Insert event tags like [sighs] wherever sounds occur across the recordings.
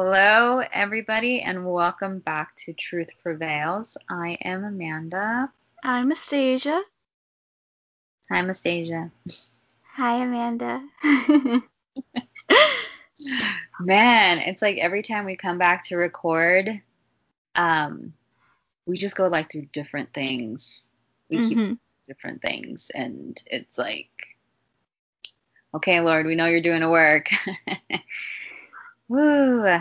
Hello, everybody, and welcome back to Truth Prevails. I am Amanda. I'm Astasia. Hi, Astasia. Hi, Amanda. [laughs] Man, it's like every time we come back to record, um, we just go like through different things. We Mhm. keep different things, and it's like, okay, Lord, we know you're doing a work. [laughs] Woo.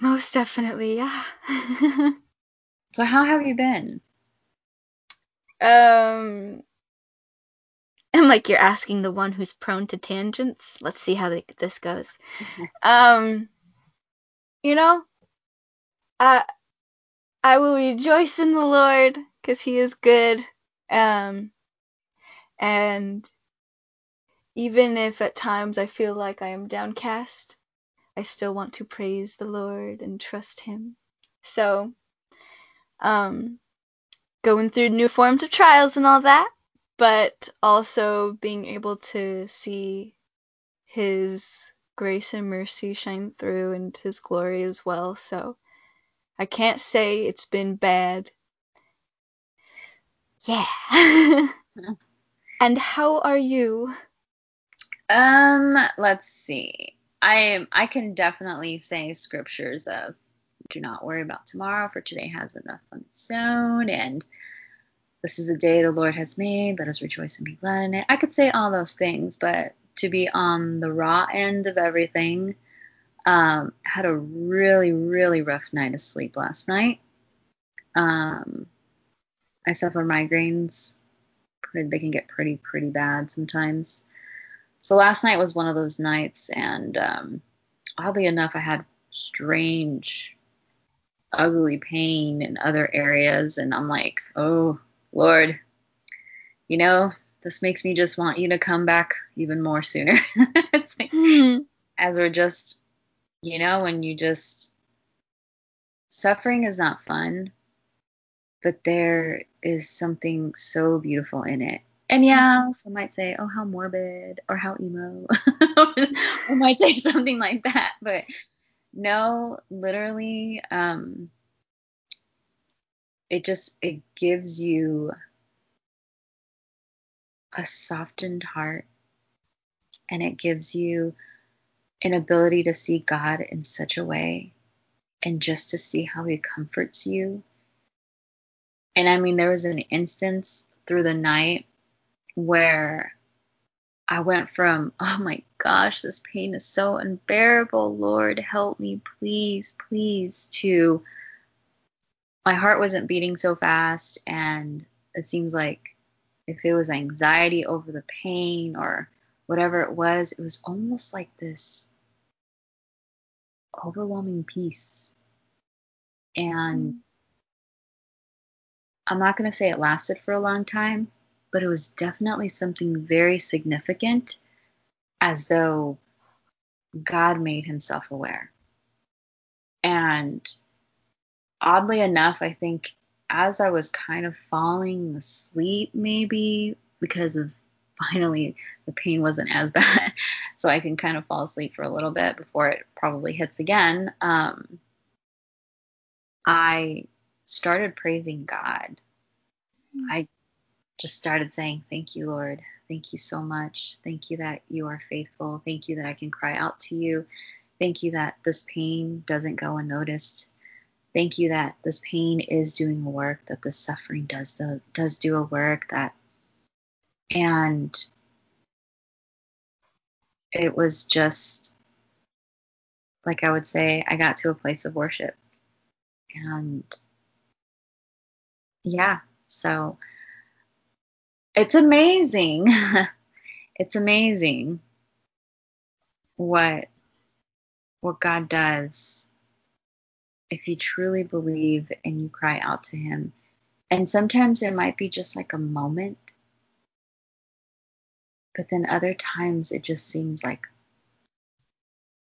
Most definitely, yeah. [laughs] So, how have you been? um, and like you're asking the one who's prone to tangents. Let's see how th- this goes. [laughs] Um, you know, I I will rejoice in the Lord because He is good. Um, and even if at times I feel like I am downcast, I still want to praise the Lord and trust Him. So, um, going through new forms of trials and all that, but also being able to see His grace and mercy shine through and His glory as well. So, I can't say it's been bad. Yeah. [laughs] and how are you? Um, let's see. I I can definitely say scriptures of do not worry about tomorrow, for today has enough on its own, and this is the day the Lord has made. Let us rejoice and be glad in it. I could say all those things, but to be on the raw end of everything, um, had a really, really rough night of sleep last night. Um, I suffer migraines. They can get pretty, pretty bad sometimes. So last night was one of those nights, and um, oddly enough, I had strange, ugly pain in other areas, and I'm like, oh Lord, you know, this makes me just want you to come back even more sooner. [laughs] it's like, Hmm. as we're just, you know, when you just suffering is not fun, but there is something so beautiful in it. And yeah, some might say, oh, how morbid or how emo. [laughs] or might say [laughs] something like that. But no, literally, um, it just it gives you a softened heart and it gives you an ability to see God in such a way and just to see how he comforts you. And I mean, there was an instance through the night where I went from, [laughs] oh my gosh, this pain is so unbearable. Lord, help me, please, please, to my heart wasn't beating so fast. And it seems like if it was anxiety over the pain or whatever it was, it was almost like this overwhelming peace. And mm-hmm. I'm not going to say it lasted for a long time, but it was definitely something very significant, as though God made himself aware. And oddly enough, I think as I was kind of falling asleep, maybe because of [laughs] finally the pain wasn't as [laughs] bad, so I can kind of fall asleep for a little bit before it probably hits again. Um, I started praising God. I just started saying, Thank you, Lord. Thank you so much. Thank you that you are faithful. Thank you that I can cry out to you. Thank you that this pain doesn't go unnoticed. Thank you that this pain is doing a work, that this suffering does do, does do a work that and it was just like I would say I got to a place of worship. And yeah, so it's amazing. [laughs] it's amazing what what God does if you truly believe and you cry out to him. And sometimes it might be just like a moment, but then other times it just seems like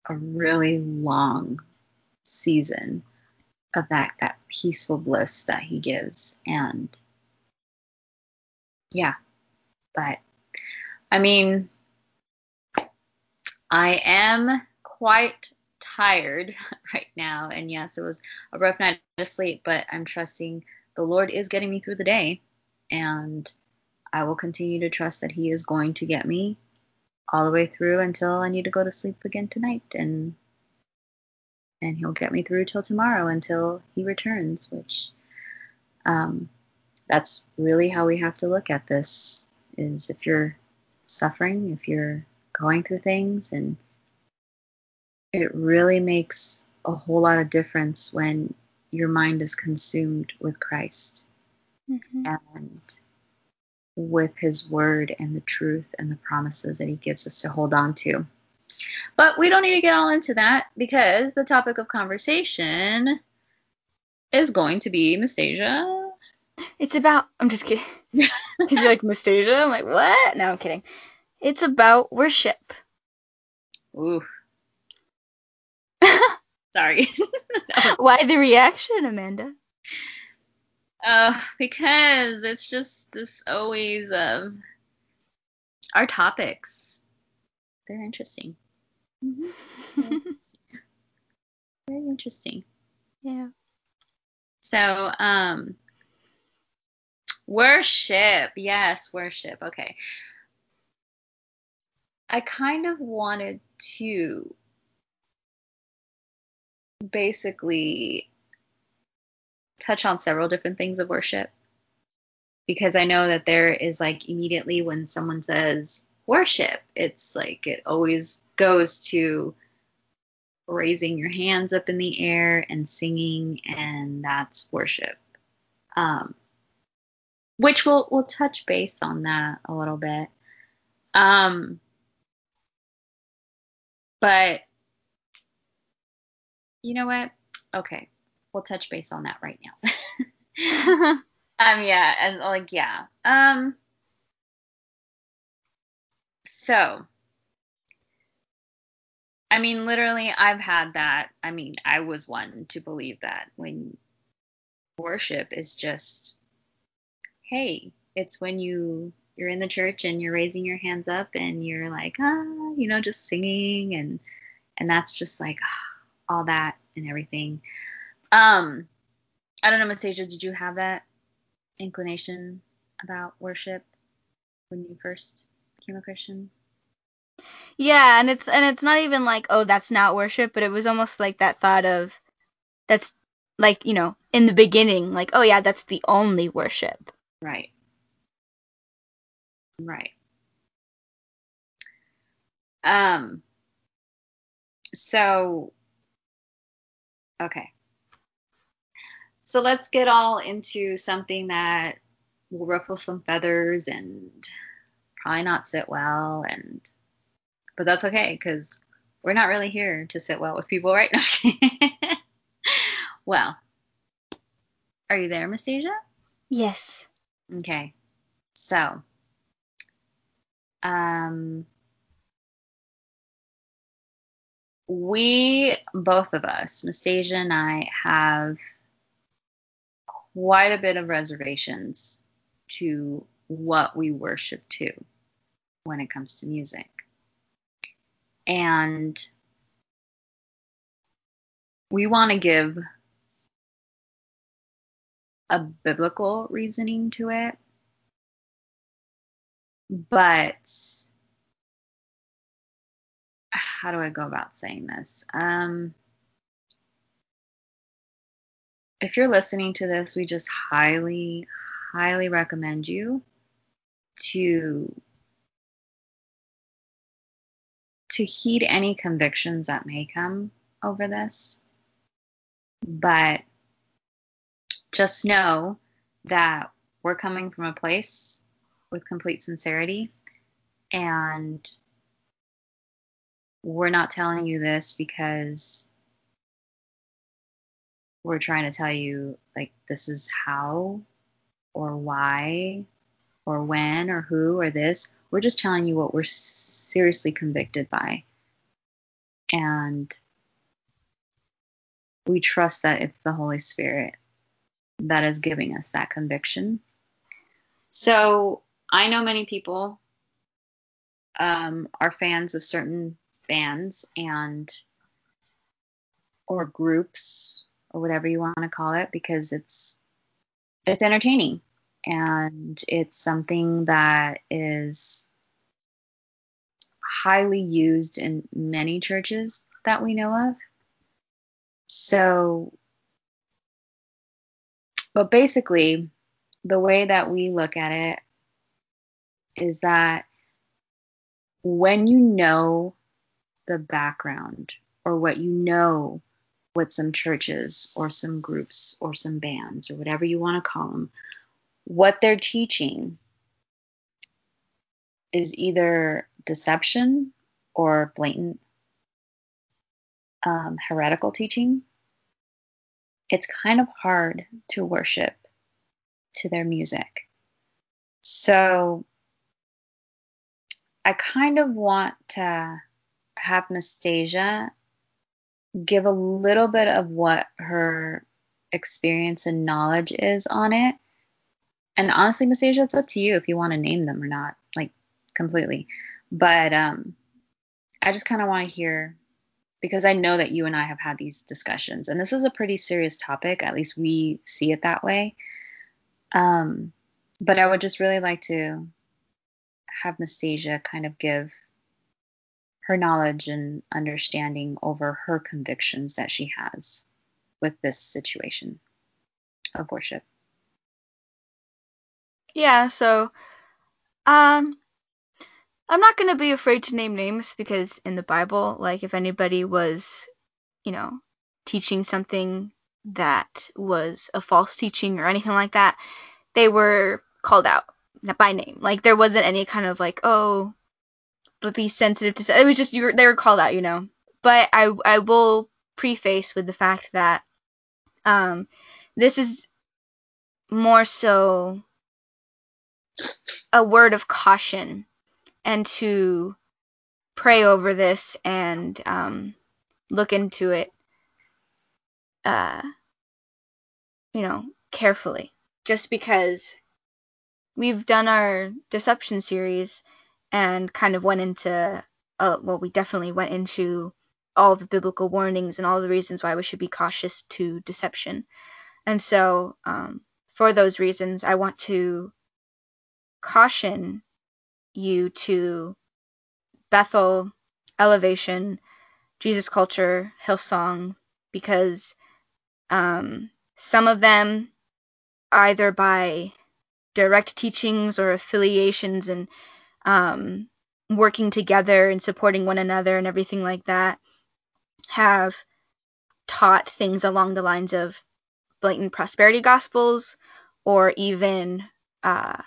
a really long season of that that peaceful bliss that he gives and yeah but i mean i am quite tired [laughs] right now. And yes, it was a rough night of sleep, but I'm trusting the Lord is getting me through the day. And I will continue to trust that He is going to get me all the way through until I need to go to sleep again tonight. And and he'll get me through till tomorrow until he returns, which um, that's really how we have to look at this is if you're suffering, if you're going through things and it really makes a whole lot of difference when your mind is consumed with Christ mm-hmm. and with his word and the truth and the promises that he gives us to hold on to. But we don't need to get all into that because the topic of conversation is going to be Mistasia. It's about. I'm just kidding. [laughs] He's like Mistasia. I'm like, what? No, I'm kidding. It's about worship. Ooh. [laughs] Sorry. [laughs] Why the reaction, Amanda? Uh, because it's just this always um our topics. They're interesting. Mm-hmm. Very interesting. Yeah. So, um, worship. Yes, worship. Okay. I kind of wanted to basically touch on several different things of worship because I know that there is like immediately when someone says worship, it's like it always goes to raising your hands up in the air and singing, and that's worship. Um, which we'll we'll touch base on that a little bit. Um, but you know what? Okay, we'll touch base on that right now. [laughs] um, yeah, and like yeah. Um, so I mean, literally, I've had that. I mean, I was one to believe that when worship is just, hey, it's when you you're in the church and you're raising your hands up and you're like, ah, you know, just singing and and that's just like ah, all that and everything. Um, I don't know, Nastasia, did you have that inclination about worship when you first became a Christian? Yeah, and it's and it's not even like, oh, that's not worship, but it was almost like that thought of that's like, you know, in the beginning, like, oh yeah, that's the only worship. Right. Right. Um so okay. So let's get all into something that will ruffle some feathers and probably not sit well and but that's okay because we're not really here to sit well with people right now. [laughs] well, are you there, Miss Asia? Yes. Okay. So, um, we, both of us, Mistasia and I, have quite a bit of reservations to what we worship to when it comes to music. And we want to give a biblical reasoning to it. But how do I go about saying this? Um, if you're listening to this, we just highly, highly recommend you to to heed any convictions that may come over this. But just know that we're coming from a place with complete sincerity and we're not telling you this because we're trying to tell you like this is how or why or when or who or this. We're just telling you what we're seriously convicted by. And we trust that it's the Holy Spirit that is giving us that conviction. So I know many people um, are fans of certain bands, and or groups or whatever you want to call it because it's it's entertaining and it's something that is highly used in many churches that we know of. So, but basically, the way that we look at it is that when you know the background or what you know what some churches or some groups or some bands or whatever you want to call them, what they're teaching is either deception or blatant um, heretical teaching, it's kind of hard to worship to their music. So I kind of want to have Nastasia give a little bit of what her experience and knowledge is on it. And honestly, Nastasia, it's up to you if you want to name them or not, like completely. But um, I just kind of want to hear because I know that you and I have had these discussions, and this is a pretty serious topic. At least we see it that way. Um, but I would just really like to have Nastasia kind of give her knowledge and understanding over her convictions that she has with this situation of worship. Yeah, so um I'm not going to be afraid to name names because in the Bible, like if anybody was, you know, teaching something that was a false teaching or anything like that, they were called out by name. Like there wasn't any kind of like, oh, but be sensitive to. It was just you. They were called out, you know. But I I will preface with the fact that um this is more so a word of caution and to pray over this and um, look into it, uh, you know, carefully. Just because we've done our deception series and kind of went into, uh, well, we definitely went into all the biblical warnings and all the reasons why we should be cautious to deception. And so, um, for those reasons, I want to caution you to Bethel, Elevation, Jesus Culture, Hillsong, because um, some of them, either by direct teachings or affiliations and um, working together and supporting one another and everything like that, have taught things along the lines of blatant prosperity gospels or even uh,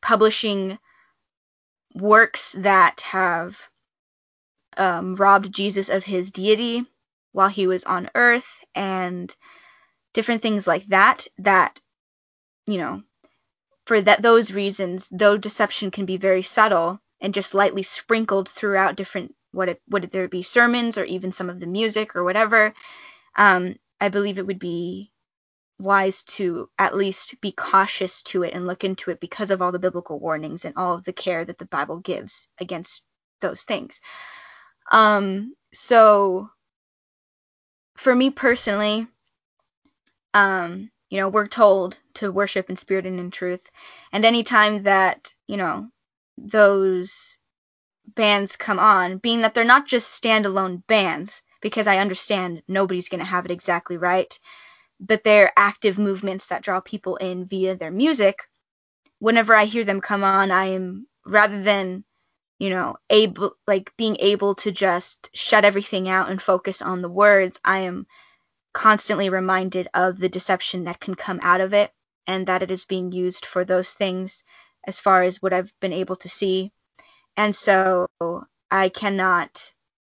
publishing works that have um, robbed Jesus of his deity while he was on earth and different things like that that you know for that those reasons though deception can be very subtle and just lightly sprinkled throughout different what it would there be sermons or even some of the music or whatever um, i believe it would be wise to at least be cautious to it and look into it because of all the biblical warnings and all of the care that the Bible gives against those things. Um, so for me personally, um, you know, we're told to worship in spirit and in truth. And anytime that, you know, those bands come on, being that they're not just standalone bands, because I understand nobody's going to have it exactly right but they're active movements that draw people in via their music. Whenever I hear them come on, I am rather than you know able like being able to just shut everything out and focus on the words, I am constantly reminded of the deception that can come out of it and that it is being used for those things as far as what I've been able to see. And so I cannot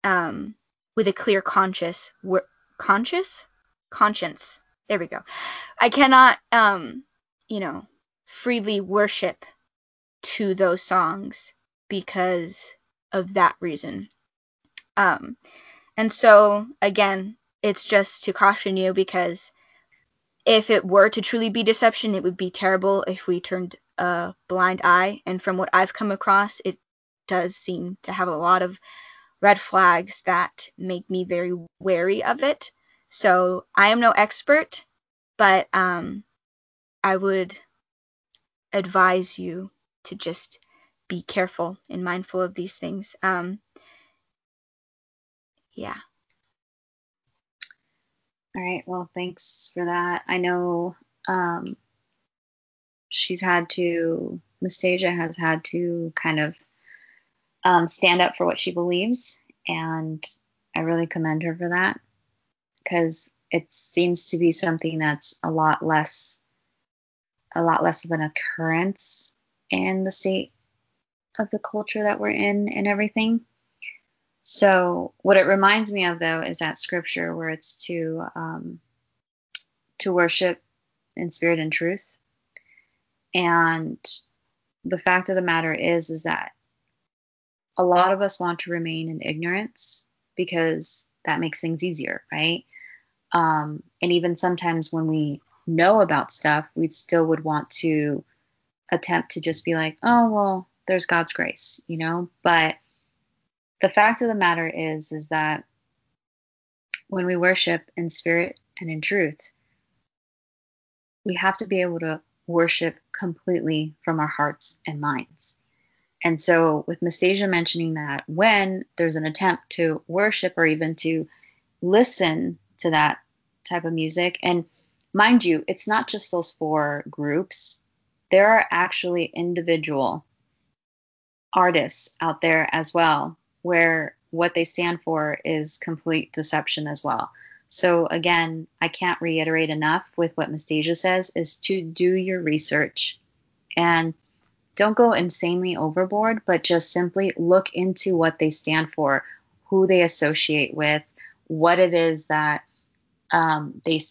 um, with a clear conscious conscious conscience there we go. I cannot, um, you know, freely worship to those songs because of that reason. Um, and so again, it's just to caution you because if it were to truly be deception, it would be terrible if we turned a blind eye. And from what I've come across, it does seem to have a lot of red flags that make me very wary of it. So I am no expert, but um, I would advise you to just be careful and mindful of these things. Um, yeah. All right. Well, thanks for that. I know um, she's had to, Nastasia has had to kind of um, stand up for what she believes, and I really commend her for that because it seems to be something that's a lot less, a lot less of an occurrence in the state of the culture that we're in and everything. So what it reminds me of though is that scripture where it's to um, to worship in spirit and truth. And the fact of the matter is is that a lot of us want to remain in ignorance because that makes things easier, right? Um, and even sometimes when we know about stuff, we still would want to attempt to just be like, oh well, there's God's grace, you know. But the fact of the matter is, is that when we worship in spirit and in truth, we have to be able to worship completely from our hearts and minds. And so, with Nastasia mentioning that when there's an attempt to worship or even to listen to that type of music, and mind you, it's not just those four groups, there are actually individual artists out there as well, where what they stand for is complete deception as well. So again, I can't reiterate enough with what Nastasia says is to do your research. And don't go insanely overboard, but just simply look into what they stand for, who they associate with, what it is that um, they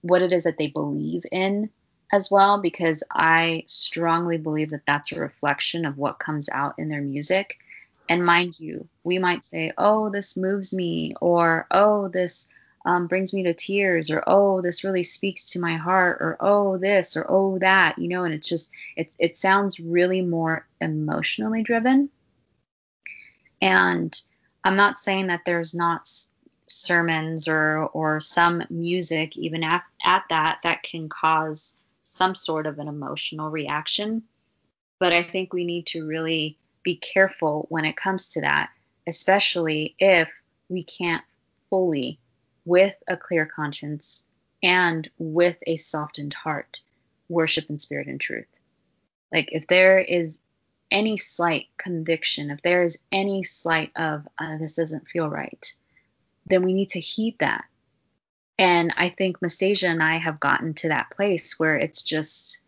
what it is that they believe in as well because I strongly believe that that's a reflection of what comes out in their music. And mind you, we might say, oh, this moves me, or oh, this um, brings me to tears, or oh, this really speaks to my heart, or oh, this, or oh, that, you know, and it's just, it, it sounds really more emotionally driven. And I'm not saying that there's not sermons or or some music even at, at that that can cause some sort of an emotional reaction. But I think we need to really be careful when it comes to that, especially if we can't fully, with a clear conscience and with a softened heart, worship in spirit and truth. Like if there is any slight conviction, if there is any slight of uh, this doesn't feel right, then we need to heed that and I think Nastasia and I have gotten to that place where it's just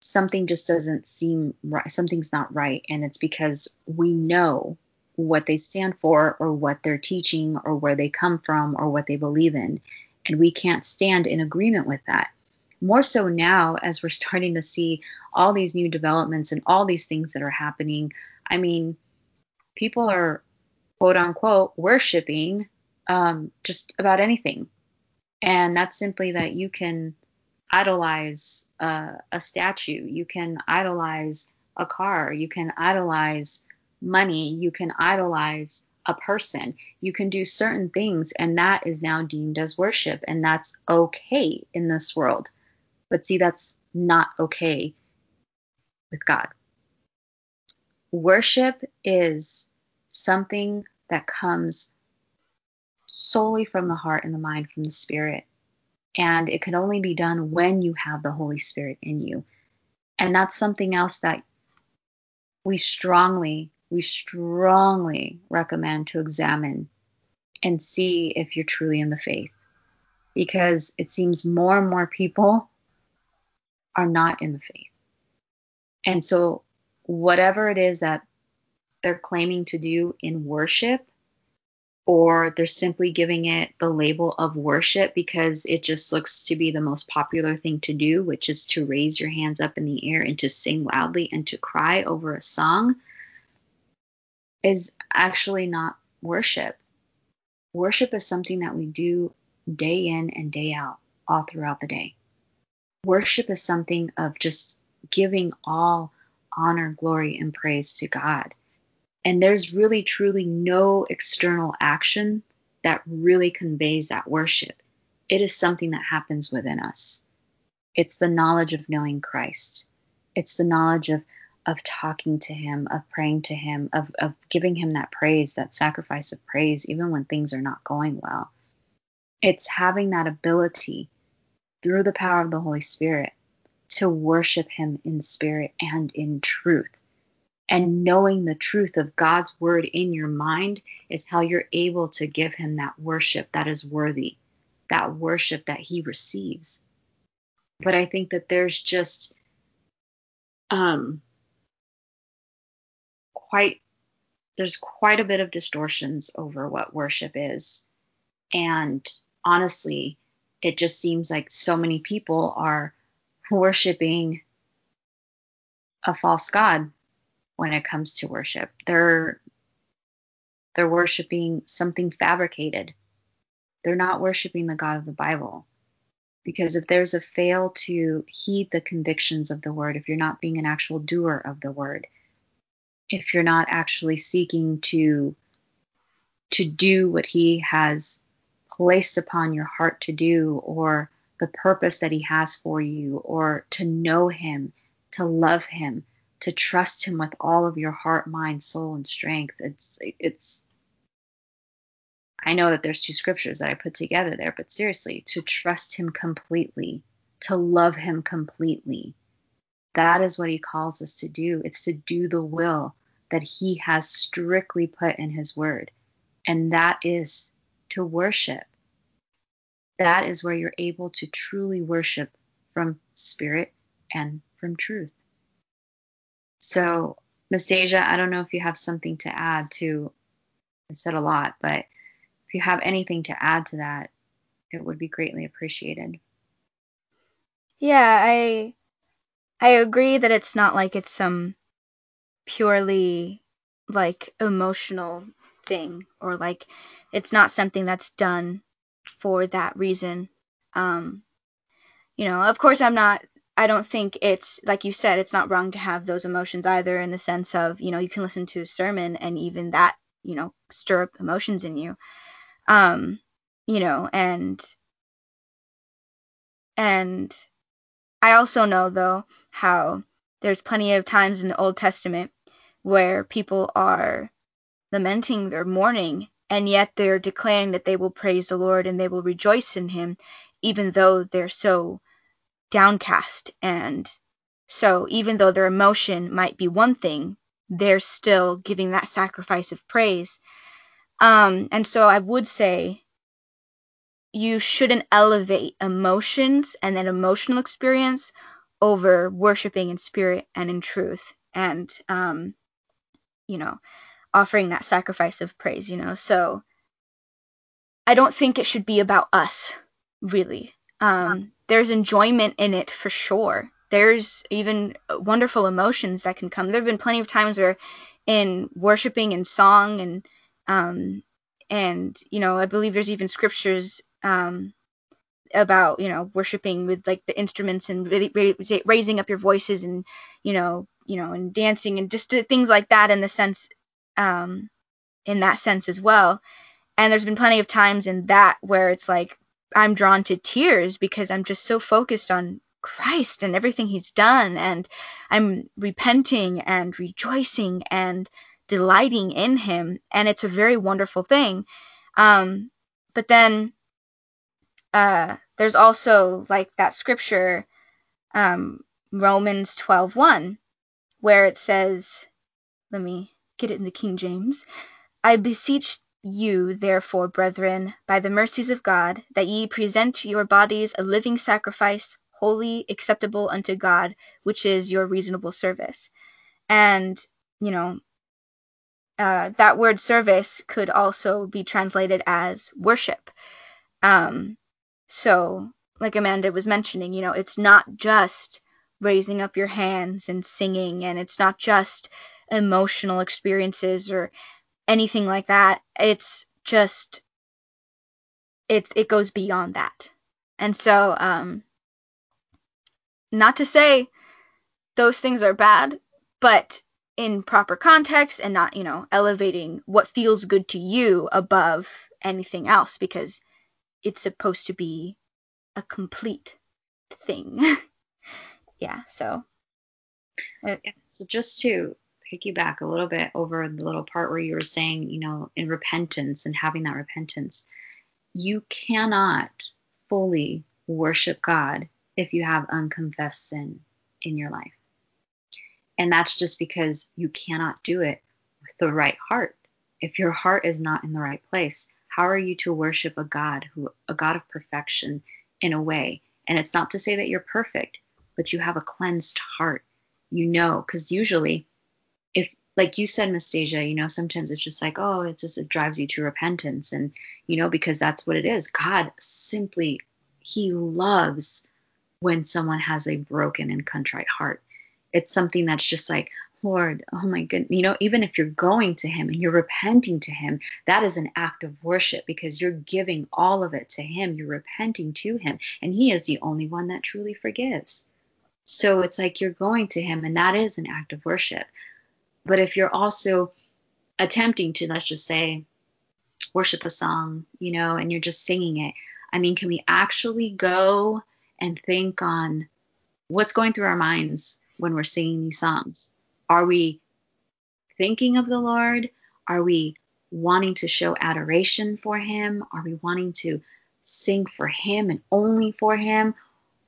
something just doesn't seem right. Something's not right. And it's because we know what they stand for or what they're teaching or where they come from or what they believe in. And we can't stand in agreement with that. More so now, as we're [laughs] starting to see all these new developments and all these things that are happening. I mean, people are quote unquote worshiping um, just about anything and that's simply that you can idolize uh, a statue, you can idolize a car, you can idolize money, you can idolize a person. You can do certain things, and that is now deemed as worship, and that's okay in this world. But see, that's not okay with God. Worship is something that comes solely from the heart and the mind, from the spirit. And it can only be done when you have the Holy Spirit in you. And that's something else that we strongly, we strongly recommend to examine and see if you're truly in the faith. Because it seems more and more people are not in the faith. And so, whatever it is that they're claiming to do in worship, or they're simply giving it the label of worship because it just looks to be the most popular thing to do, which is to raise your hands up in the air and to sing loudly and to cry over a song, is actually not worship. Worship is something that we do day in and day out, all throughout the day. Worship is something of just giving all honor, glory, and praise to God. And there's really, truly no external action that really conveys that worship. It is something that happens within us. It's the knowledge of knowing Christ. It's the knowledge of of talking to him, of praying to him, of, of giving him that praise, that sacrifice of praise, even when things are not going well. It's having that ability through the power of the Holy Spirit to worship him in spirit and in truth. And knowing the truth of God's word in your mind is how you're able to give him that worship that is worthy, that worship that he receives. But I think that there's just um, quite there's quite a bit of distortions over what worship is. And honestly, it just seems like so many people are worshiping a false god when it comes to worship. They're they're worshiping something fabricated. They're not worshiping the God of the Bible. Because if there's a fail to heed the convictions of the word, if you're not being an actual doer of the word, if you're not actually seeking to to do what he has placed upon your heart to do or the purpose that he has for you or to know him to love him to trust him with all of your heart mind soul and strength it's it's i know that there's two scriptures that i put together there but seriously to trust him completely to love him completely that is what he calls us to do it's to do the will that he has strictly put in his word. And that is to worship. That is where you're able to truly worship from spirit and from truth. So, Nastasia, I don't know if you have something to add to, I said a lot, but if you have anything to add to that, it would be greatly appreciated. Yeah, I I agree that it's not like it's some purely like emotional thing or like it's not something that's done for that reason. Um, you know, of course, I'm not. I don't think it's like you said. It's not wrong to have those emotions either, in the sense of you know you can listen to a sermon and even that you know stir up emotions in you. Um, you know, and and I also know though how there's plenty of times in the Old Testament where people are lamenting their mourning, and yet they're declaring that they will praise the Lord and they will rejoice in Him, even though they're so downcast. And so, even though their emotion might be one thing, they're still giving that sacrifice of praise. Um, and so, I would say you shouldn't elevate emotions and an emotional experience over worshiping in spirit and in truth. And um, you know, offering that sacrifice of praise, you know. So I don't think it should be about us, really. Um, there's enjoyment in it for sure. There's even wonderful emotions that can come. There have been plenty of times where, in worshiping and song and um, and you know, I believe there's even scriptures um, about you know worshiping with like the instruments and really raising up your voices and you know you know, and dancing and just things like that in the sense, um, in that sense as well. And there's been plenty of times in that where it's like I'm drawn to tears because I'm just so focused on Christ and everything He's done, and I'm repenting and rejoicing and delighting in Him, and it's a very wonderful thing. Um, but then uh, there's also like that scripture, um, Romans 12:1, where it says, let me get it in the King James. I beseech you, therefore, brethren, by the mercies of God, that ye present your bodies a living sacrifice, holy, acceptable unto God, which is your reasonable service. And, you know, uh, that word service could also be translated as worship. Um, so, like Amanda was mentioning, you know, it's not just raising up your hands and singing and it's not just emotional experiences or anything like that it's just it it goes beyond that and so um not to say those things are bad but in proper context and not, you know, elevating what feels good to you above anything else because it's supposed to be a complete thing. [laughs] yeah, so. so just to piggyback a little bit over the little part where you were saying, you know, in repentance and having that repentance, you cannot fully worship God if you have unconfessed sin in your life. And that's just because you cannot do it with the right heart. If your heart is not in the right place, how are you to worship a God who a God of perfection in a way? And it's not to say that you're perfect, but you have a cleansed heart. You know, because usually like you said, Nastasia, you know, sometimes it's just like, oh, it just it drives you to repentance. And, you know, because that's what it is. God simply, He loves when someone has a broken and contrite heart it's something that's just like, Lord, oh my goodness, you know, even if you're going to Him and you're repenting to Him, that is an act of worship because you're giving all of it to Him. You're repenting to Him, and He is the only one that truly forgives. So it's like you're going to Him, and that is an act of worship. But if you're also attempting to, let's just say, worship a song, you know, and you're just singing it, I mean, can we actually go and think on what's going through our minds when we're singing these songs? Are we thinking of the Lord? Are we wanting to show adoration for Him? Are we wanting to sing for Him and only for Him?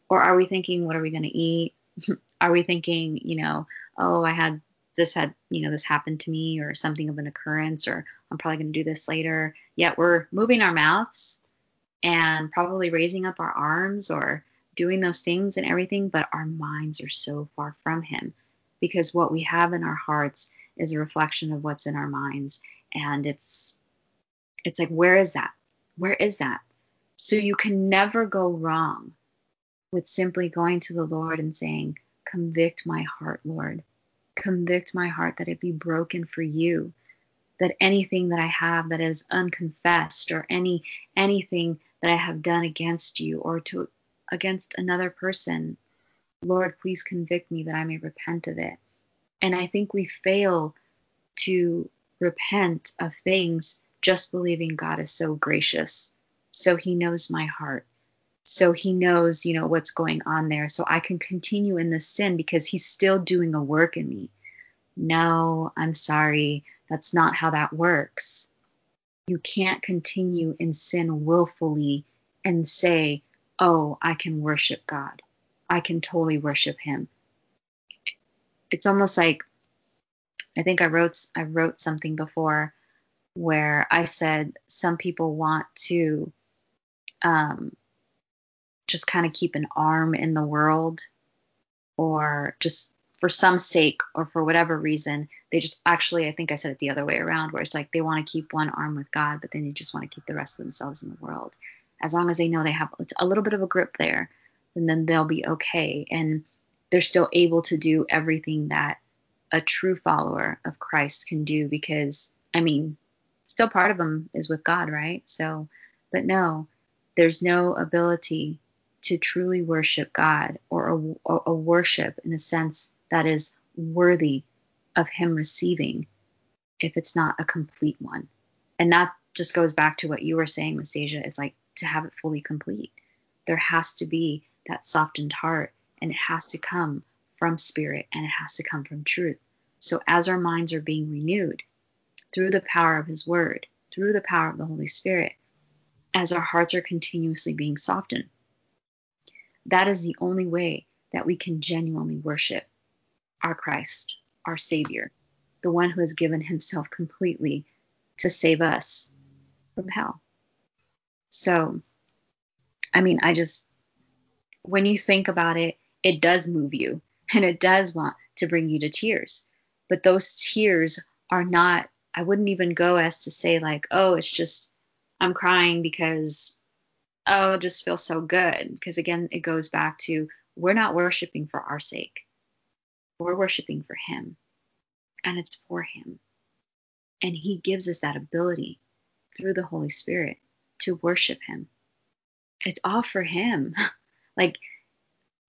Or are we thinking, what are we going to eat? [laughs] are we thinking, you know, oh, I had this had, you know, this happened to me or something of an occurrence or I'm probably going to do this later. Yet we're moving our mouths and probably raising up our arms or doing those things and everything, but our minds are so far from Him because what we have in our hearts is a reflection of what's in our minds. And it's, it's like, where is that? Where is that? So you can never go wrong with simply going to the Lord and saying, Convict my heart, Lord. Convict my heart that it be broken for you. That anything that I have that is unconfessed or any anything that I have done against you or to against another person, Lord, please convict me that I may repent of it. And I think we fail to repent of things just believing God is so gracious. So he knows my heart. So he knows, you know, what's going on there. So I can continue in this sin because he's still doing a work in me. No, I'm sorry. That's not how that works. You can't continue in sin willfully and say, oh, I can worship God. I can totally worship him. It's almost like I think I wrote I wrote something before where I said some people want to um, just kind of keep an arm in the world or just for some sake or for whatever reason they just actually i think i said it the other way around where it's like they want to keep one arm with god but then they just want to keep the rest of themselves in the world as long as they know they have a little bit of a grip there, and then they'll be okay. And they're still able to do everything that a true follower of Christ can do because, I mean, still part of them is with God, right? So, but no, there's no ability to truly worship God or a, a worship in a sense that is worthy of Him receiving if it's not a complete one. And that just goes back to what you were saying, Nastasia. It's like to have it fully complete. There has to be that softened heart, and it has to come from spirit and it has to come from truth. So, as our minds are being renewed through the power of His Word, through the power of the Holy Spirit, as our hearts are continuously being softened, that is the only way that we can genuinely worship our Christ, our Savior, the one who has given Himself completely to save us from hell. So, I mean, I just, when you think about it, it does move you [laughs] and it does want to bring you to tears. But those tears are not, I wouldn't even go as to say, like, oh, it's just, I'm crying because, oh, it just feels so good. Because again, it goes back to we're not worshiping for our sake, we're worshiping for Him. And it's for Him. And He gives us that ability through the Holy Spirit to worship him. It's all for him. [laughs] like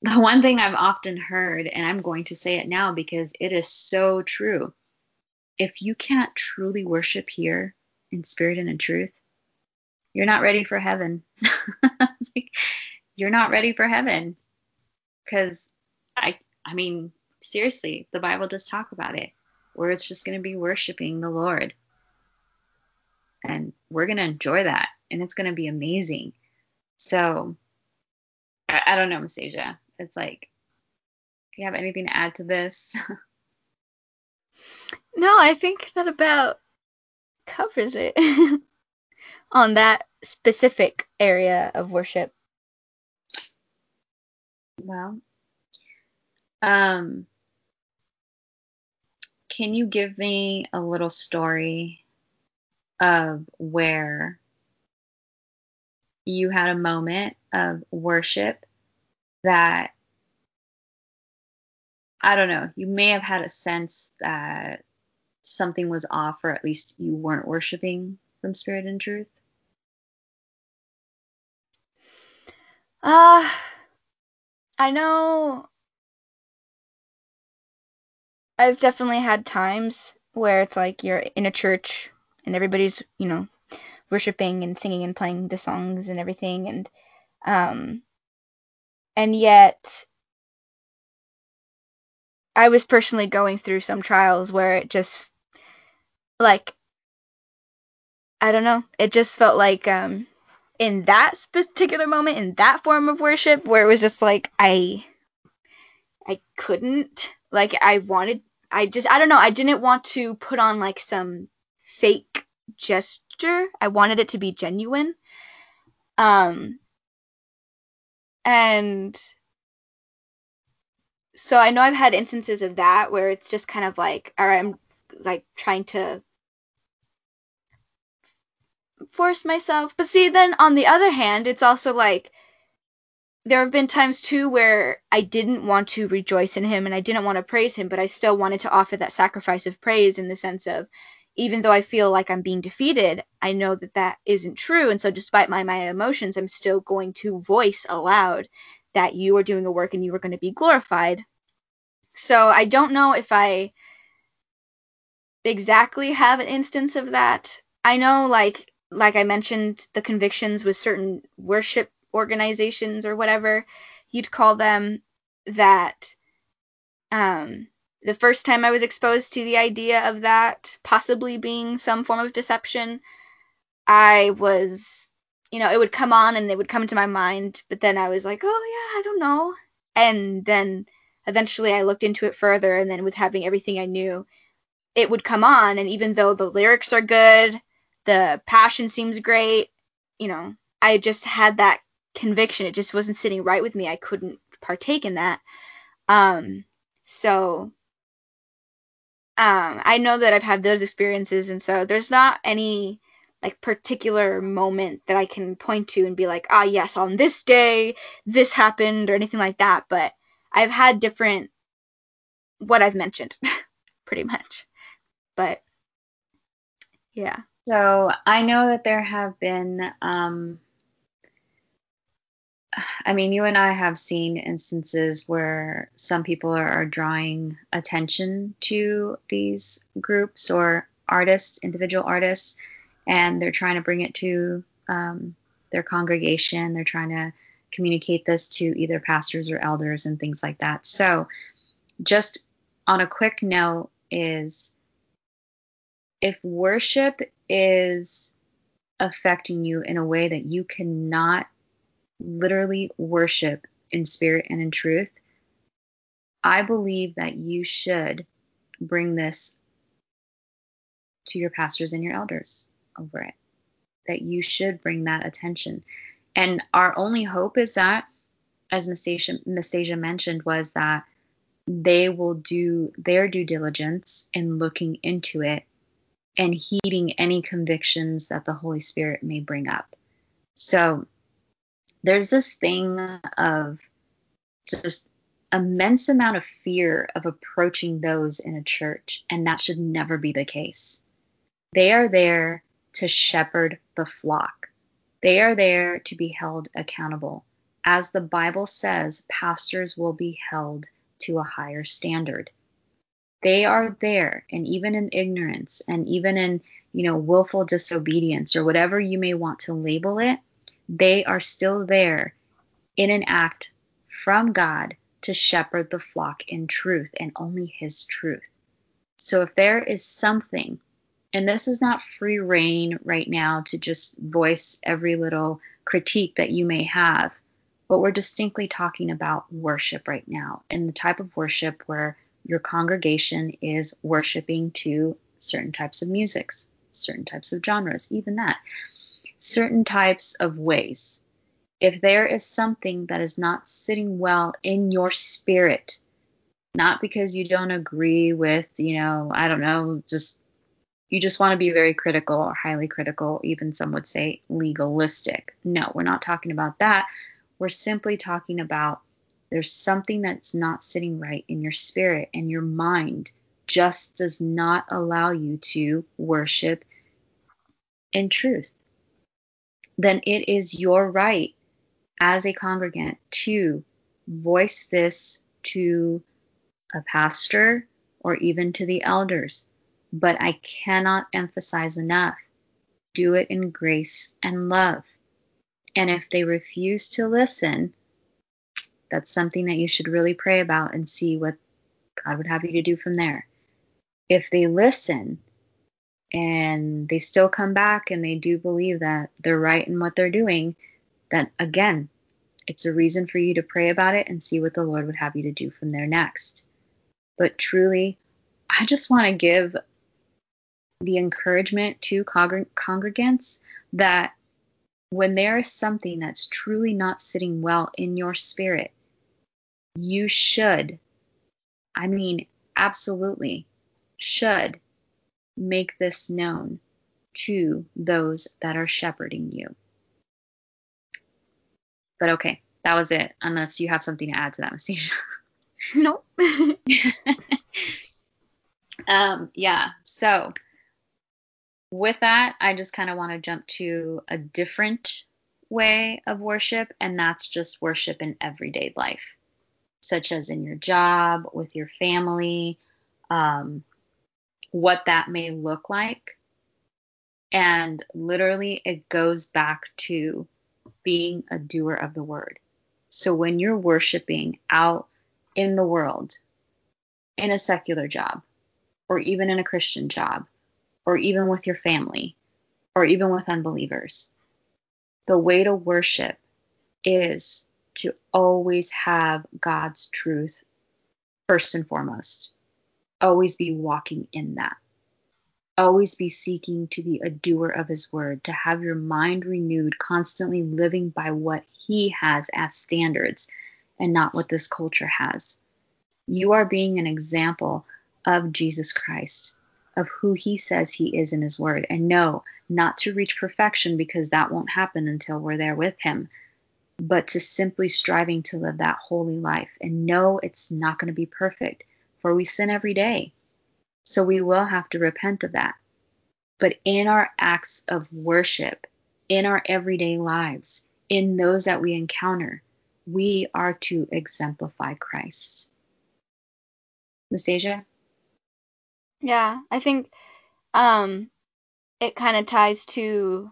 the one thing I've often heard, and I'm going to say it now because it is so true. If you can't truly worship here in spirit and in truth, you're not ready for heaven. [laughs] like, you're not ready for heaven. Because I I mean, seriously, the Bible does talk about it, where it's just going to be worshiping the Lord. And we're going to enjoy that, and it's going to be amazing. So, I, I don't know, Nastasia. It's like, do you have anything to add to this? [laughs] no, I think that about covers it [laughs] on that specific area of worship. Well, um, can you give me a little story of where you had a moment of worship that I don't know, you may have had a sense that something was off, or at least you weren't worshiping from spirit and truth? Uh, I know I've definitely had times where it's like you're in a church and everybody's, you know, worshiping and singing and playing the songs and everything and um and yet I was personally going through some trials where it just like I don't know, it just felt like um in that particular moment in that form of worship where it was just like I I couldn't like I wanted I just I don't know, I didn't want to put on like some fake gesture. I wanted it to be genuine. Um and so I know I've had instances of that where it's just kind of like, all right, I'm like trying to force myself. But see, then on the other hand, it's also like there have been times too where I didn't want to rejoice in him and I didn't want to praise him, but I still wanted to offer that sacrifice of praise in the sense of even though I feel like I'm being defeated, I know that that isn't true. And so, despite my, my emotions, I'm still going to voice aloud that you are doing a work and you are going to be glorified. So I don't know if I exactly have an instance of that. I know like like I mentioned the convictions with certain worship organizations or whatever you'd call them that um the first time I was exposed to the idea of that possibly being some form of deception, I was you know, it would come on and it would come to my mind, but then I was like, "Oh yeah, I don't know." And then eventually I looked into it further and then with having everything I knew, it would come on and even though the lyrics are good, the passion seems great, you know, I just had that conviction. It just wasn't sitting right with me. I couldn't partake in that. Um so um I know that I've had those experiences and so there's not any like particular moment that I can point to and be like, ah yes, on this day this happened or anything like that, but I've had different what I've mentioned, [laughs] pretty much. But yeah. So I know that there have been, um, I mean, you and I have seen instances where some people are, are drawing attention to these groups or artists, individual artists, and they're trying to bring it to um, their congregation. They're trying to communicate this to either pastors or elders and things like that. So, just on a quick note, is if worship is affecting you in a way that you cannot literally worship in spirit and in truth, I believe that you should bring this to your pastors and your elders over it. That you should bring that attention. And our only hope is that, as Nastasia mentioned, was that they will do their due diligence in looking into it and heeding any convictions that the Holy Spirit may bring up. So there's this thing of just immense amount of fear of approaching those in a church, and that should never be the case. They are there to shepherd the flock. They are there to be held accountable. as the Bible says, pastors will be held to a higher standard. They are there, and even in ignorance, and even in you know willful disobedience or whatever you may want to label it, they are still there in an act from God to shepherd the flock in truth and only His truth. So if there is something, and this is not free reign right now to just voice every little critique that you may have, but we're distinctly talking about worship right now and the type of worship where your congregation is worshiping to certain types of musics, certain types of genres, even that, certain types of ways. If there is something that is not sitting well in your spirit, not because you don't agree with, you know, I don't know, just you just want to be very critical or highly critical, even some would say legalistic. No, we're not talking about that. We're simply talking about there's something that's not sitting right in your spirit and your mind just does not allow you to worship in truth. Then it is your right as a congregant to voice this to a pastor or even to the elders. But I cannot emphasize enough do it in grace and love. And if they refuse to listen, that's something that you should really pray about and see what God would have you to do from there. If they listen and they still come back and they do believe that they're right in what they're doing, then again, it's a reason for you to pray about it and see what the Lord would have you to do from there next. But truly, I just want to give the encouragement to congregants that when there is something that's truly not sitting well in your spirit, you should, I mean, absolutely should make this known to those that are shepherding you. But okay, that was it, unless you have something to add to that, Nastasia. [laughs] Nope. [laughs] um, yeah, so with that, I just kind of want to jump to a different way of worship, and that's just worship in everyday life such as in your job, with your family, um, what that may look like. And literally, it goes back to being a doer of the word. So when you're worshiping out in the world, in a secular job, or even in a Christian job, or even with your family, or even with unbelievers, the way to worship is to always have God's truth first and foremost. Always be walking in that. Always be seeking to be a doer of his word, to have your mind renewed, constantly living by what he has as standards and not what this culture has. You are being an example of Jesus Christ, of who he says he is in his word. And no, not to reach perfection because that won't happen until we're there with him, but to simply striving to live that holy life and know it's not going to be perfect, for we sin every day. So we will have to repent of that. But in our acts of worship, in our everyday lives, in those that we encounter, we are to exemplify Christ. Nastasia? Yeah, I think um, it kind of ties to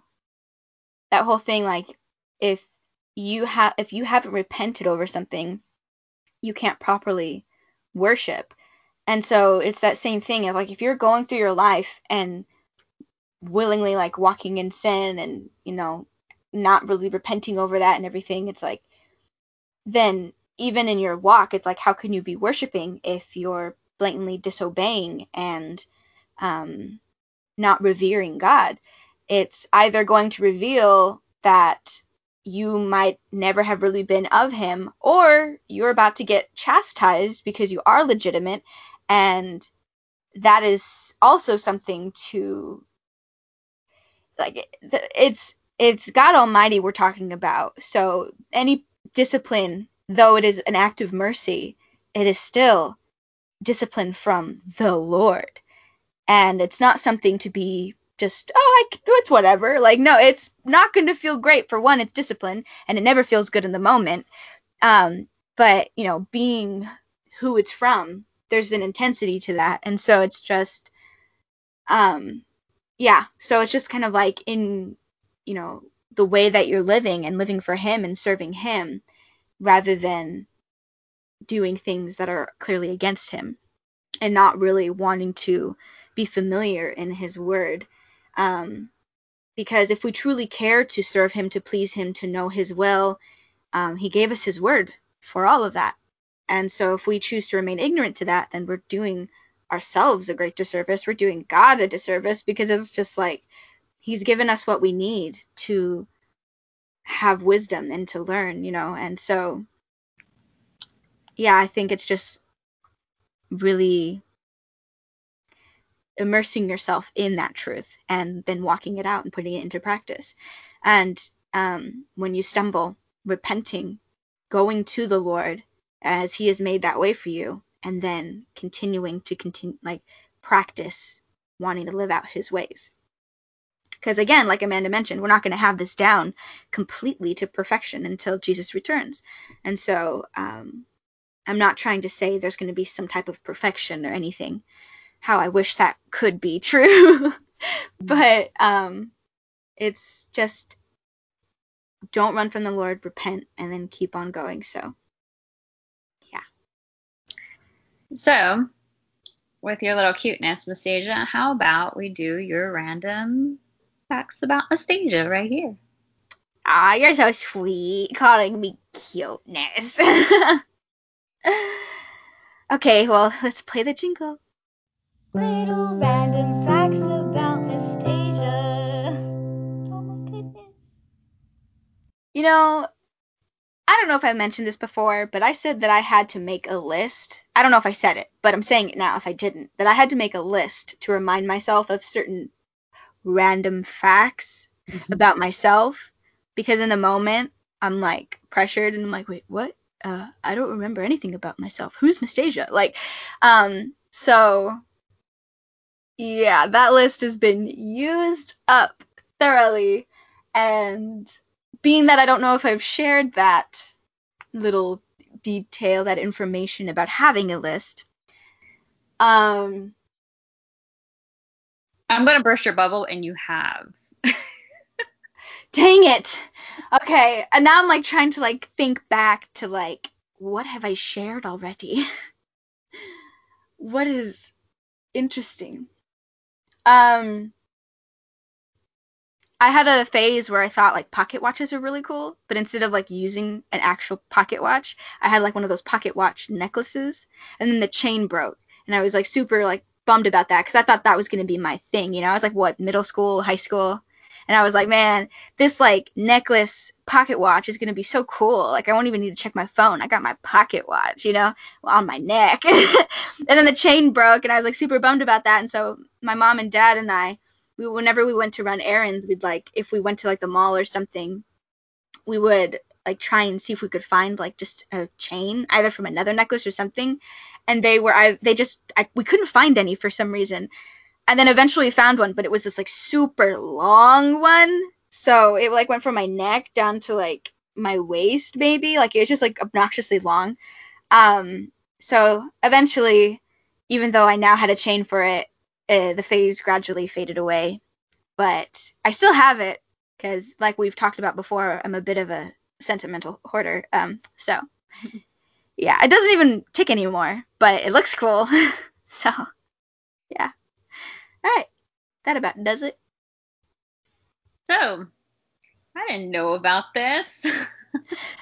that whole thing like if you have if you haven't repented over something, you can't properly worship. And so it's that same thing of like if you're going through your life and willingly like walking in sin and you know not really repenting over that and everything, it's like then even in your walk, it's like how can you be worshiping if you're blatantly disobeying and um, not revering God? It's either going to reveal that you might never have really been of him, or you're about to get chastised because you are legitimate, and that is also something to like it's it's God Almighty we're talking about. So any discipline, though it is an act of mercy, it is still discipline from the Lord. And it's not something to be just oh I it's whatever. Like no, it's not going to feel great for one. It's discipline, and it never feels good in the moment. Um, but you know, being who it's from, there's an intensity to that, and so it's just, um, yeah. So it's just kind of like in, you know, the way that you're living and living for Him and serving Him, rather than doing things that are clearly against Him, and not really wanting to be familiar in His Word. Um, because if we truly care to serve Him, to please Him, to know His will, um, He gave us His Word for all of that. And so if we choose to remain ignorant to that, then we're doing ourselves a great disservice. We're doing God a disservice because it's just like He's given us what we need to have wisdom and to learn, you know. And so, yeah, I think it's just really immersing yourself in that truth and then walking it out and putting it into practice. And um, when you stumble, repenting, going to the Lord as He has made that way for you, and then continuing to continue like practice wanting to live out His ways. Because again, like Amanda mentioned, we're not going to have this down completely to perfection until Jesus returns. And so um, I'm not trying to say there's going to be some type of perfection or anything. How I wish that could be true. [laughs] but um, it's just don't run from the Lord, repent, and then keep on going. So, yeah. So, with your little cuteness, Nastasia, how about we do your random facts about Nastasia right here? Ah, you're so sweet, calling me cuteness. [laughs] okay, well, let's play the jingle. Little random facts about Nastasia. Oh my goodness. You know, I don't know if I mentioned this before, but I said that I had to make a list. I don't know if I said it, but I'm saying it now if I didn't. That I had to make a list to remind myself of certain random facts about myself because in the moment I'm like pressured and I'm like, wait, what? Uh, I don't remember anything about myself. Who's Nastasia? Like, um, so yeah, that list has been used up thoroughly, and being that I don't know if I've shared that little detail, that information about having a list, um, I'm going to burst your bubble, and you have. [laughs] dang it. Okay, and now I'm like trying to like think back to like what have I shared already? [laughs] what is interesting? Um I had a phase where I thought like pocket watches are really cool, but instead of like using an actual pocket watch, I had like one of those pocket watch necklaces, and then the chain broke, and I was like super like bummed about that because I thought that was gonna be my thing, you know? I was like what middle school, high school, and I was like, man, this like necklace pocket watch is gonna be so cool. Like I won't even need to check my phone. I got my pocket watch, you know, on my neck, [laughs] and then the chain broke, and I was like super bummed about that, and so my mom and dad and I we whenever we went to run errands, we'd like if we went to like the mall or something, we would like try and see if we could find like just a chain either from another necklace or something, and they were I they just I, we couldn't find any for some reason, and then eventually found one, but it was this like super long one, so it like went from my neck down to like my waist maybe like it was just like obnoxiously long, um so eventually, even though I now had a chain for it, uh, the phase gradually faded away. But I still have it because, like we've talked about before, I'm a bit of a sentimental hoarder. Um, so [laughs] yeah, it doesn't even tick anymore, but it looks cool. [laughs] so yeah. All right, that about does it. So, I didn't know about this. [laughs]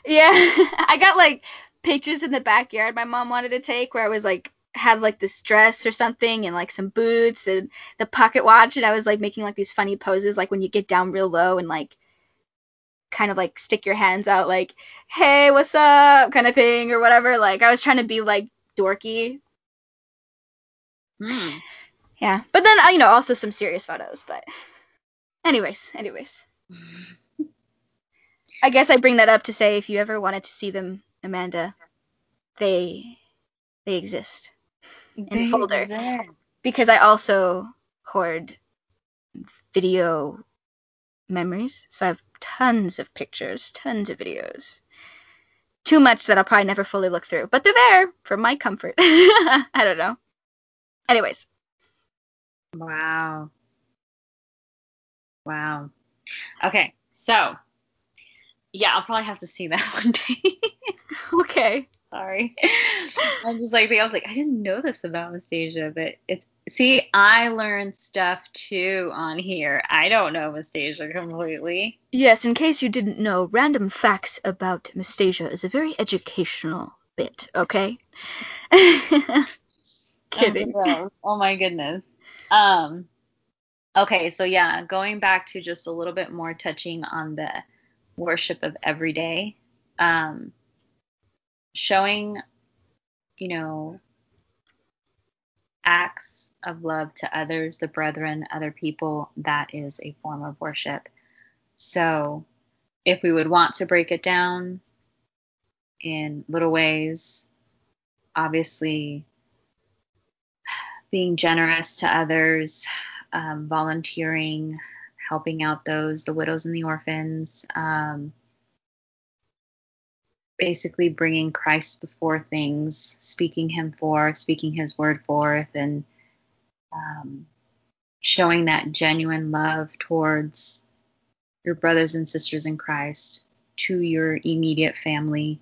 Yeah, [laughs] I got like pictures in the backyard my mom wanted to take where I was like had like this dress or something and like some boots and the pocket watch and I was like making like these funny poses like when you get down real low and like kind of like stick your hands out like hey what's up kind of thing or whatever like I was trying to be like dorky Hmm. Yeah but then uh, you know also some serious photos but anyways anyways [laughs] I guess I bring that up to say if you ever wanted to see them Amanda they they exist in They folder. exist. because I also hoard video memories. So I have tons of pictures, tons of videos. Too much that I'll probably never fully look through, but they're there for my comfort. [laughs] I don't know. Anyways, Wow. Wow. Okay, so yeah, I'll probably have to see that [laughs] one day. okay. Sorry. I'm just like I was like, I didn't know this about Anastasia, but it's see, I learned stuff too on here. I don't know Anastasia completely. Yes, in case you didn't know, random facts about Nastasia is a very educational bit, okay? Kidding. [laughs] Oh. Oh my goodness. Um okay, so yeah, going back to just a little bit more touching on the worship of every day. Um showing, you know, acts of love to others, the brethren, other people, that is a form of worship. So, if we would want to break it down in little ways, obviously being generous to others, um, volunteering, helping out those, the widows and the orphans, um, basically bringing Christ before things, speaking Him forth, speaking His word forth, and um, showing that genuine love towards your brothers and sisters in Christ, to your immediate family,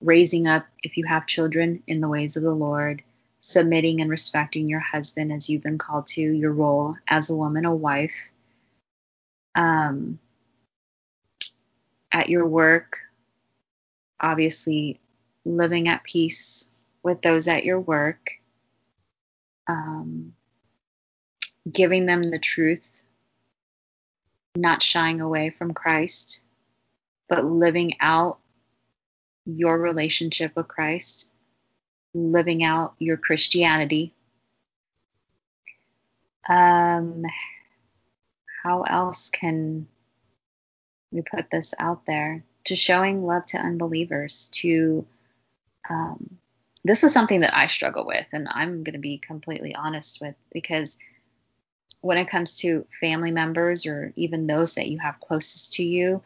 raising up, if you have children, in the ways of the Lord, submitting and respecting your husband as you've been called to, your role as a woman, a wife. Um, at your work, obviously living at peace with those at your work, um, giving them the truth, not shying away from Christ, but living out your relationship with Christ, living out your Christianity. Um, how else can we put this out there? To showing love to unbelievers, to um, this is something that I struggle with, and I'm going to be completely honest with because when it comes to family members or even those that you have closest to you,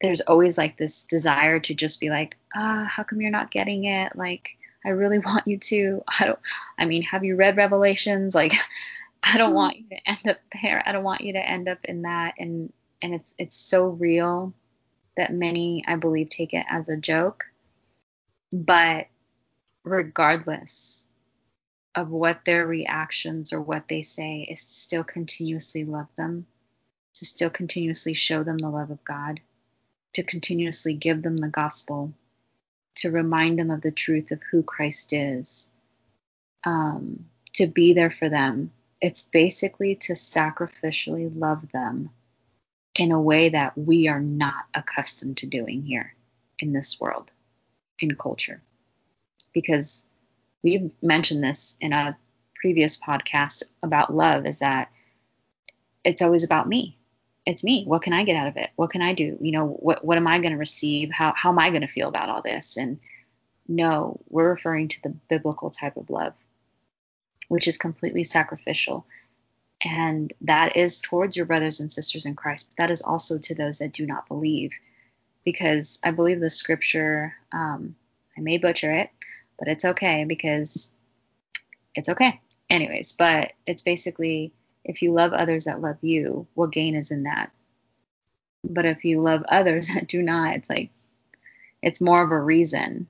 there's always like this desire to just be like, ah, how come you're not getting it? Like, I really [laughs] want you to. I don't, I mean, have you read Revelations? Like, [laughs] I don't want mm. you to end up there. I don't want you to end up in that. And, and it's, it's so real that many, I believe, take it as a joke. But regardless of what their reactions or what they say, is to still continuously love them, to still continuously show them the love of God, to continuously give them the gospel, to remind them of the truth of who Christ is, um, to be there for them. It's basically to sacrificially love them in a way that we are not accustomed to doing here in this world, in culture. Because we've mentioned this in a previous podcast about love is that it's always about me. It's me. What can I get out of it? What can I do? You know, what what am I going to receive? How how am I going to feel about all this? And no, we're referring to the biblical type of love, which is completely sacrificial and that is towards your brothers and sisters in Christ, but that is also to those that do not believe. Because I believe the scripture, um, I may butcher it, but it's okay because it's okay. Anyways, but it's basically if you love others that love you, what gain is in that? But if you love others [laughs] that do not, it's like, it's more of a reason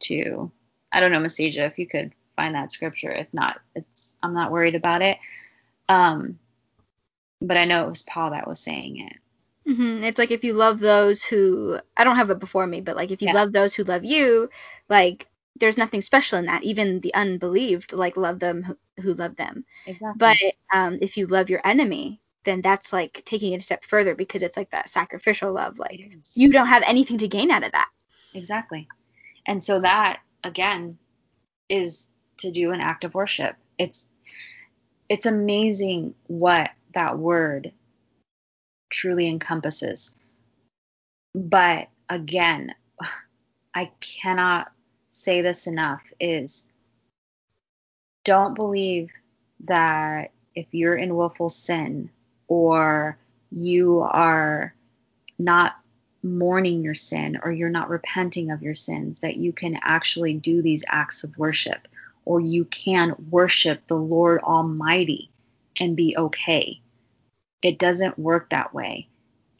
to, I don't know, Nastasia, if you could find that scripture. If not, it's, I'm not worried about it. Um, but I know it was Paul that was saying it. hmm It's like if you love those who I don't have it before me, but like if you Yeah. love those who love you, like there's nothing special in that. Even the unbelieved like love them who, who love them. Exactly. But um, if you love your enemy, then that's like taking it a step further because it's like that sacrificial love. Like you don't have anything to gain out of that. Exactly. And so that again is to do an act of worship. It's it's amazing what that word truly encompasses. But again, [sighs] I cannot say this enough is don't believe that if you're in willful sin or you are not mourning your sin or you're not repenting of your sins, that you can actually do these acts of worship or you can worship the Lord Almighty and be okay. It doesn't work that way.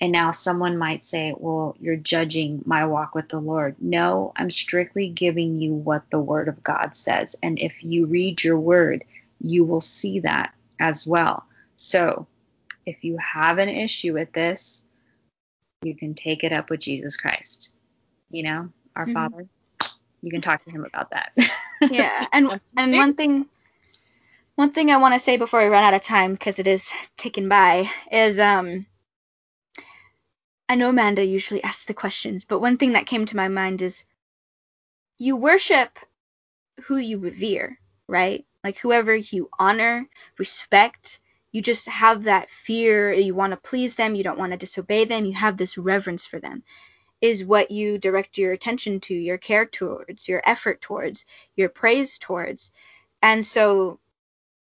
And now someone might say, well, you're judging my walk with the Lord. No, I'm strictly giving you what the Word of God says. And if you read your Word, you will see that as well. So if you have an issue with this, you can take it up with Jesus Christ. You know, our mm-hmm. Father. You can talk to him about that. [laughs] yeah, and and one thing one thing I want to say before we run out of time because it is ticking by is um I know Amanda usually asks the questions, but one thing that came to my mind is you worship who you revere, right? Like whoever you honor, respect, you just have that fear, you want to please them, you don't want to disobey them, you have this reverence for them. Is what you direct your attention to, your care towards, your effort towards, your praise towards. And so,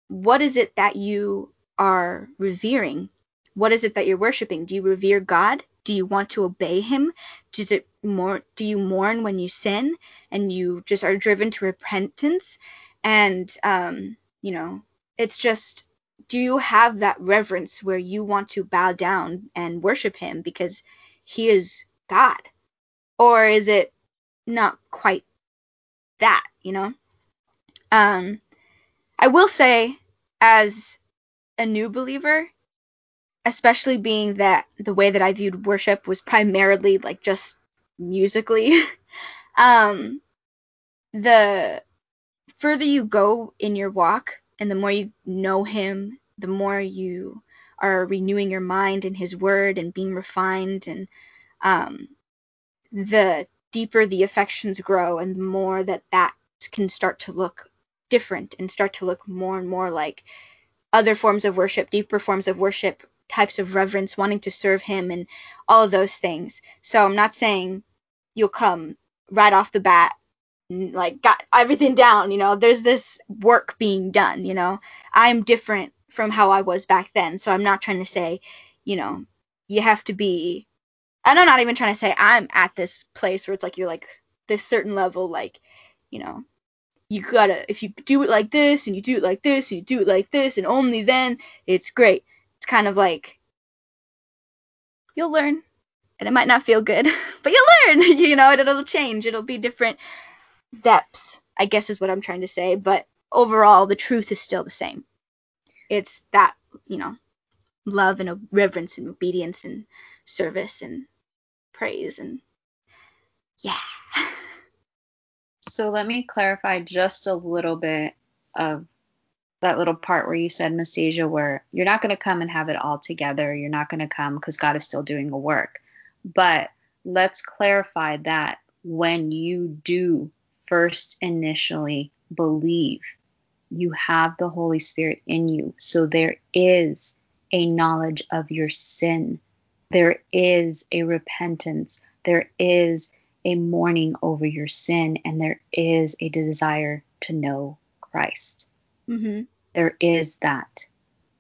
what is it that you are revering? What is it that you're worshiping? Do you revere God? Do you want to obey him? Does it more do you mourn when you sin and you just are driven to repentance? And um, you know, it's just do you have that reverence where you want to bow down and worship him because he is God? Or is it not quite that, you know? Um I will say as a new believer, especially being that the way that I viewed worship was primarily like just musically. [laughs] um, the further you go in your walk and the more you know Him, the more you are renewing your mind in His Word and being refined, and um, the deeper the affections grow, and the more that that can start to look different and start to look more and more like other forms of worship, deeper forms of worship types of reverence, wanting to serve him, and all of those things. So I'm not saying you'll come right off the bat like got everything down you know there's this work being done you know i'm different from how i was back then so i'm not trying to say you know you have to be and i'm not even trying to say i'm at this place where it's like you're like this certain level like you know you gotta if you do it like this and you do it like this and you do it like this and only then it's great it's kind of like you'll learn and it might not feel good [laughs] but you'll learn [laughs] you know it'll change. It'll be different depths i guess is what i'm trying to say but overall the truth is still the same. It's that you know love and reverence and obedience and service and praise and yeah. [laughs] So let me clarify just a little bit of that little part where you said, Nastasia, where you're not going to come and have it all together. You're not going to come because God is still doing the work. But let's clarify that when you do first initially believe, you have the Holy Spirit in you. So there is a knowledge of your sin. There is a repentance. There is a mourning over your sin. And there is a desire to know Christ. Mm-hmm there is that.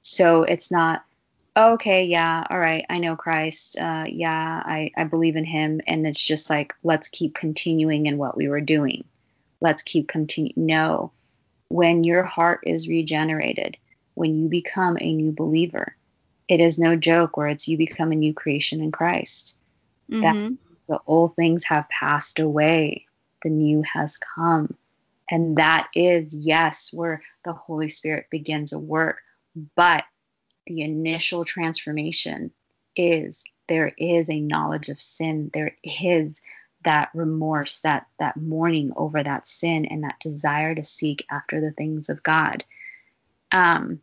So it's not, okay, yeah, all right, I know Christ. Uh, yeah, I, I believe in him. And it's just like, let's keep continuing in what we were doing. Let's keep continuing. No. When your heart is regenerated, when you become a new believer, it is no joke where it's you become a new creation in Christ. Mm-hmm. That the old things have passed away, the new has come. And that is, yes, where the Holy Spirit begins a work. But the initial transformation is there is a knowledge of sin. There is that remorse, that that mourning over that sin, and that desire to seek after the things of God. Um,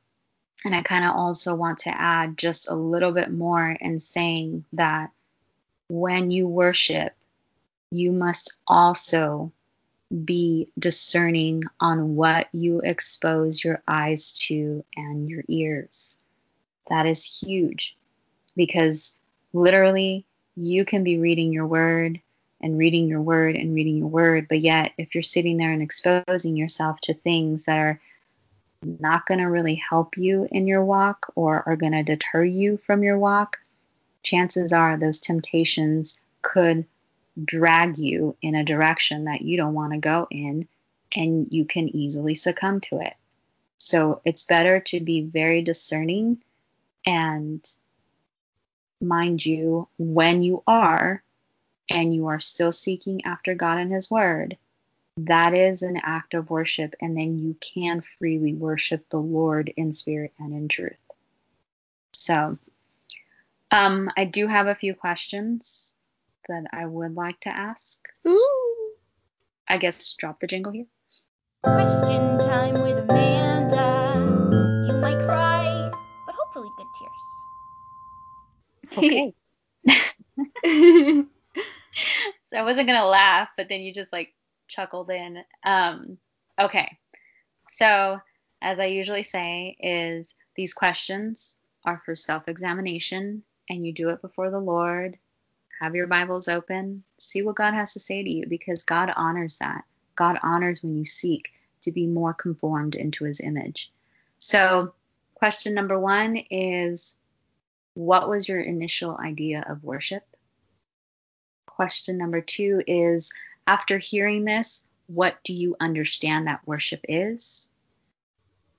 and I kind of also want to add just a little bit more in saying that when you worship, you must also be discerning on what you expose your eyes to and your ears. That is huge because literally you can be reading your word and reading your word and reading your word, but yet if you're sitting there and exposing yourself to things that are not going to really help you in your walk or are going to deter you from your walk, chances are those temptations could drag you in a direction that you don't want to go in and you can easily succumb to it. So it's better to be very discerning and mind you, when you are and you are still seeking after God and His Word, that is an act of worship, and then you can freely worship the Lord in spirit and in truth. So, um, I do have a few questions that I would like to ask. Ooh. I guess drop the jingle here. Question time with Amanda. You might cry, but hopefully good tears. Okay. [laughs] so I wasn't gonna laugh, but then you just like chuckled in. Um, okay. So as I usually say, is these questions are for self-examination, and you do it before the Lord. Have your Bibles open. See what God has to say to you, because God honors that. God honors when you seek to be more conformed into His image. So, question number one is, what was your initial idea of worship? Question number two is after hearing this, what do you understand that worship is?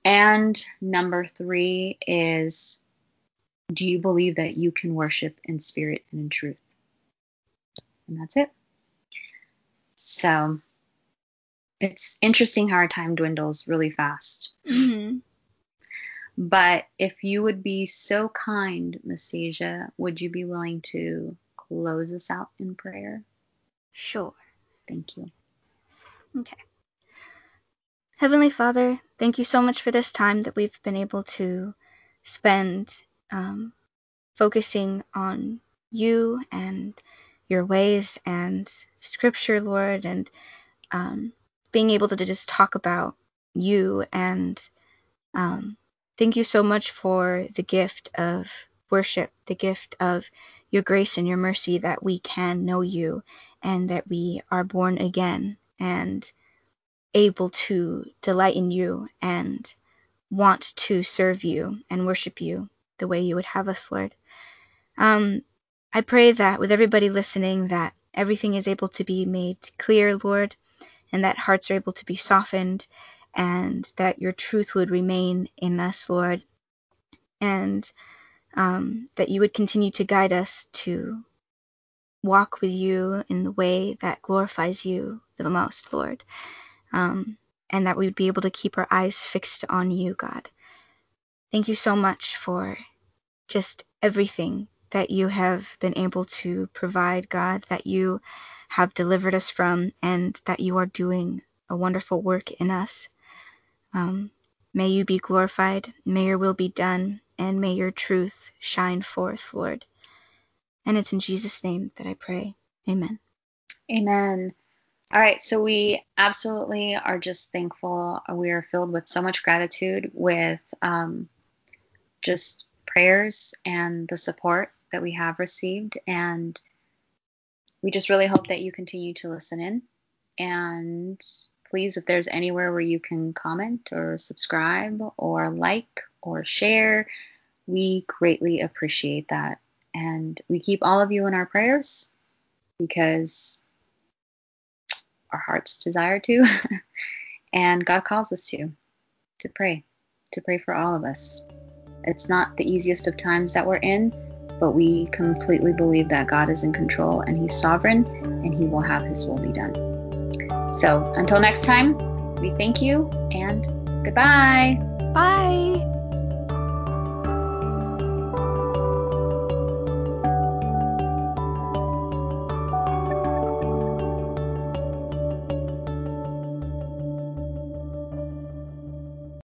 And number three is do you believe that you can worship in spirit and in truth? And that's it. So it's interesting how our time dwindles really fast. Mhm. But if you would be so kind, Nastasia, would you be willing to close us out in prayer? Sure. Thank you. Okay. Heavenly Father, thank you so much for this time that we've been able to spend um, focusing on you and your ways and scripture, Lord, and um, being able to just talk about you. And um, thank you so much for the gift of worship, the gift of your grace and your mercy that we can know you and that we are born again and able to delight in you and want to serve you and worship you the way you would have us, Lord. Um, I pray that with everybody listening, that everything is able to be made clear, Lord, and that hearts are able to be softened, and that your truth would remain in us, Lord, and um, that you would continue to guide us to walk with you in the way that glorifies you the most, Lord, um, and that we would be able to keep our eyes fixed on you, God. Thank you so much for just everything that you have been able to provide, God, that you have delivered us from, and that you are doing a wonderful work in us. Um, may you be glorified, may your will be done, and may your truth shine forth, Lord. And it's in Jesus' name that I pray. Amen. Amen. All right, so we absolutely are just thankful. We are filled with so much gratitude with um, just prayers and the support that we have received. And we just really hope that you continue to listen in. And please, if there's anywhere where you can comment or subscribe or like or share, we greatly appreciate that. And we keep all of you in our prayers because our hearts desire to, [laughs] and God calls us to, to pray, to pray for all of us. It's not the easiest of times that we're in, but we completely believe that God is in control and He's sovereign and He will have His will be done. So until next time, we thank you and goodbye. Bye.